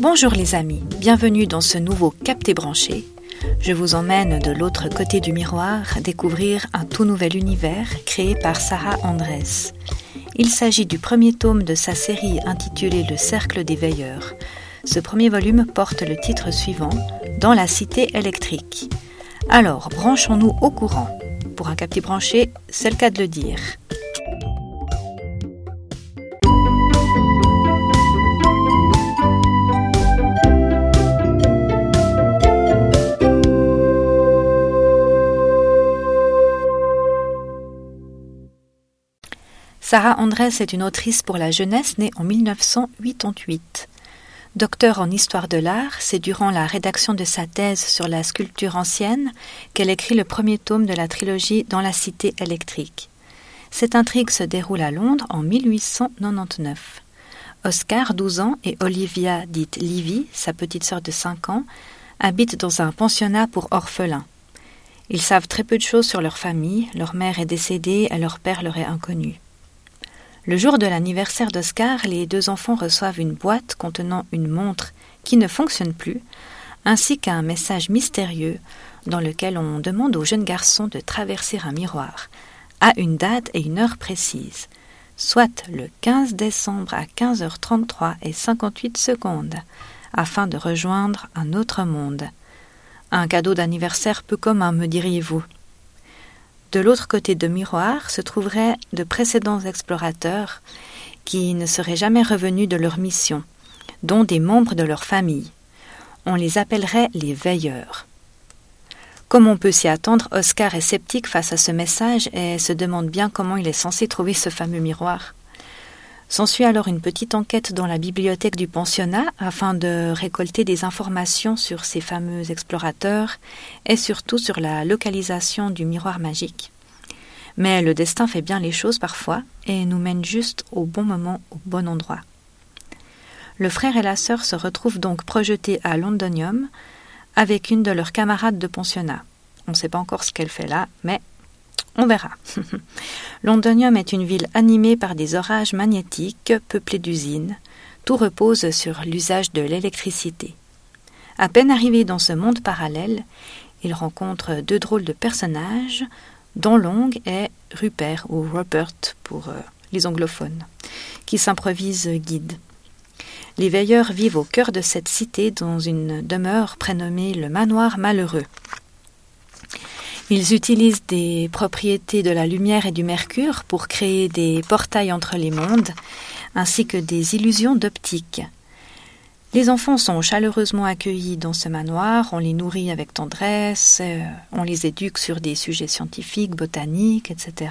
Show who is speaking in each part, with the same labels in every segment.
Speaker 1: Bonjour les amis, bienvenue dans ce nouveau Capté branché. Je vous emmène de l'autre côté du miroir découvrir un tout nouvel univers créé par Sarah Andrés. Il s'agit du premier tome de sa série intitulée Le Cercle des Veilleurs. Ce premier volume porte le titre suivant Dans la cité électrique. Alors, branchons-nous au courant. Pour un capté branché, c'est le cas de le dire. Sarah Andrés est une autrice pour la jeunesse née en 1988. Docteur en histoire de l'art, c'est durant la rédaction de sa thèse sur la sculpture ancienne qu'elle écrit le premier tome de la trilogie Dans la cité électrique. Cette intrigue se déroule à Londres en 1899. Oscar, 12 ans, et Olivia, dite Livy, sa petite sœur de 5 ans, habitent dans un pensionnat pour orphelins. Ils savent très peu de choses sur leur famille, leur mère est décédée et leur père leur est inconnu. Le jour de l'anniversaire d'Oscar, les deux enfants reçoivent une boîte contenant une montre qui ne fonctionne plus, ainsi qu'un message mystérieux dans lequel on demande au jeune garçon de traverser un miroir à une date et une heure précise, soit le 15 décembre à 15h33 et 58 secondes, afin de rejoindre un autre monde. Un cadeau d'anniversaire peu commun, me diriez-vous? De l'autre côté de miroir se trouveraient de précédents explorateurs qui ne seraient jamais revenus de leur mission, dont des membres de leur famille. On les appellerait les veilleurs. Comme on peut s'y attendre, Oscar est sceptique face à ce message et se demande bien comment il est censé trouver ce fameux miroir. S'ensuit alors une petite enquête dans la bibliothèque du pensionnat afin de récolter des informations sur ces fameux explorateurs et surtout sur la localisation du miroir magique. Mais le destin fait bien les choses parfois et nous mène juste au bon moment, au bon endroit. Le frère et la sœur se retrouvent donc projetés à Londonium avec une de leurs camarades de pensionnat. On ne sait pas encore ce qu'elle fait là, mais on verra. Londonium est une ville animée par des orages magnétiques peuplés d'usines. Tout repose sur l'usage de l'électricité. À peine arrivé dans ce monde parallèle, il rencontre deux drôles de personnages, dont Long est Rupert ou Rupert pour euh, les anglophones, qui s'improvisent guide. Les veilleurs vivent au cœur de cette cité dans une demeure prénommée le manoir malheureux. Ils utilisent des propriétés de la lumière et du mercure pour créer des portails entre les mondes, ainsi que des illusions d'optique. Les enfants sont chaleureusement accueillis dans ce manoir, on les nourrit avec tendresse, euh, on les éduque sur des sujets scientifiques, botaniques, etc.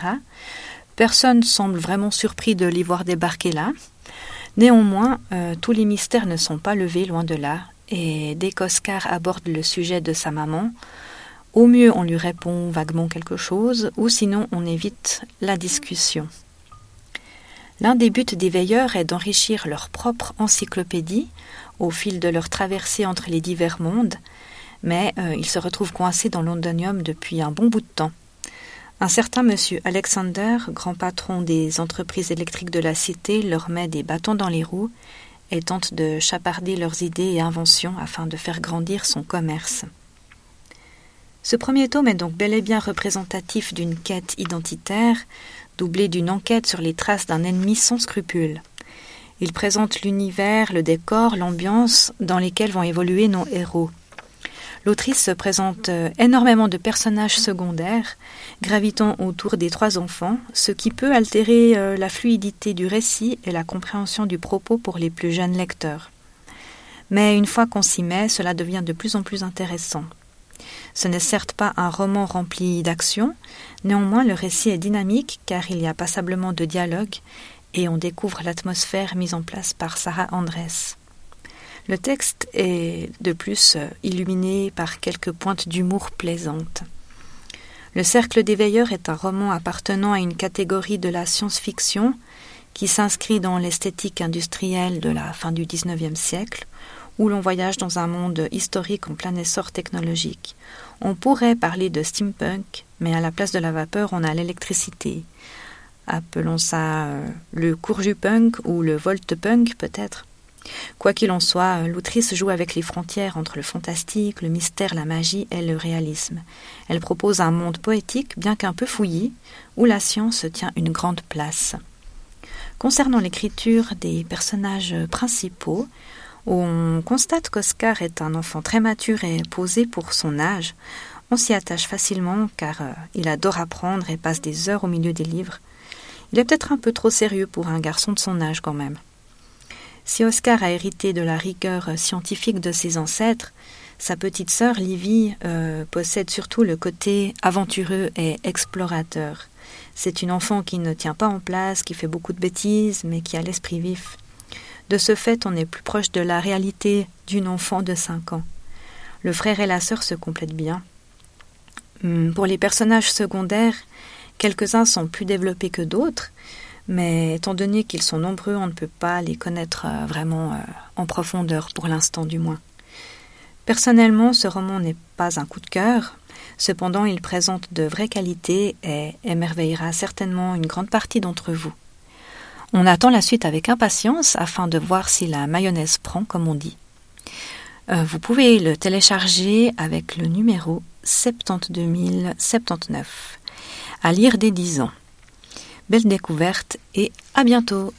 Speaker 1: Personne semble vraiment surpris de les voir débarquer là. Néanmoins, euh, tous les mystères ne sont pas levés loin de là, et dès qu'Oscar aborde le sujet de sa maman, au mieux, on lui répond vaguement quelque chose, ou sinon on évite la discussion. L'un des buts des veilleurs est d'enrichir leur propre encyclopédie au fil de leur traversée entre les divers mondes, mais euh, ils se retrouvent coincés dans Londonium depuis un bon bout de temps. Un certain monsieur Alexander, grand patron des entreprises électriques de la cité, leur met des bâtons dans les roues et tente de chaparder leurs idées et inventions afin de faire grandir son commerce. Ce premier tome est donc bel et bien représentatif d'une quête identitaire, doublée d'une enquête sur les traces d'un ennemi sans scrupules. Il présente l'univers, le décor, l'ambiance dans lesquels vont évoluer nos héros. L'autrice se présente euh, énormément de personnages secondaires gravitant autour des trois enfants, ce qui peut altérer euh, la fluidité du récit et la compréhension du propos pour les plus jeunes lecteurs. Mais une fois qu'on s'y met, cela devient de plus en plus intéressant. Ce n'est certes pas un roman rempli d'action, néanmoins le récit est dynamique car il y a passablement de dialogue et on découvre l'atmosphère mise en place par Sarah Andrés. Le texte est de plus illuminé par quelques pointes d'humour plaisantes. Le Cercle des Veilleurs est un roman appartenant à une catégorie de la science-fiction qui s'inscrit dans l'esthétique industrielle de la fin du XIXe siècle, où l'on voyage dans un monde historique en plein essor technologique. On pourrait parler de steampunk, mais à la place de la vapeur, on a l'électricité. Appelons ça euh, le courjupunk ou le voltepunk peut-être. Quoi qu'il en soit, l'autrice joue avec les frontières entre le fantastique, le mystère, la magie et le réalisme. Elle propose un monde poétique, bien qu'un peu fouillis, où la science tient une grande place. Concernant l'écriture des personnages principaux, on constate qu'Oscar est un enfant très mature et posé pour son âge. On s'y attache facilement car euh, il adore apprendre et passe des heures au milieu des livres. Il est peut-être un peu trop sérieux pour un garçon de son âge quand même. Si Oscar a hérité de la rigueur scientifique de ses ancêtres, sa petite sœur Livy euh, possède surtout le côté aventureux et explorateur. C'est une enfant qui ne tient pas en place, qui fait beaucoup de bêtises, mais qui a l'esprit vif. De ce fait, on est plus proche de la réalité d'une enfant de cinq ans. Le frère et la sœur se complètent bien. Hum, pour les personnages secondaires, quelques-uns sont plus développés que d'autres, mais étant donné qu'ils sont nombreux, on ne peut pas les connaître euh, vraiment euh, en profondeur, pour l'instant du moins. Personnellement, ce roman n'est pas un coup de cœur, cependant il présente de vraies qualités et émerveillera certainement une grande partie d'entre vous. On attend la suite avec impatience afin de voir si la mayonnaise prend, comme on dit. Euh, vous pouvez le télécharger avec le numéro 72079. À lire dès 10 ans. Belle découverte et à bientôt